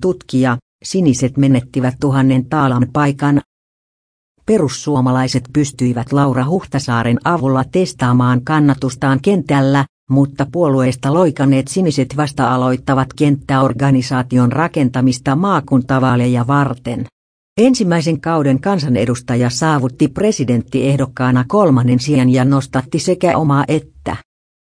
Tutkija, siniset menettivät tuhannen taalan paikan. Perussuomalaiset pystyivät Laura Huhtasaaren avulla testaamaan kannatustaan kentällä, mutta puolueesta loikaneet siniset vasta aloittavat kenttäorganisaation rakentamista maakuntavaaleja varten. Ensimmäisen kauden kansanedustaja saavutti presidenttiehdokkaana kolmannen sijan ja nostatti sekä omaa että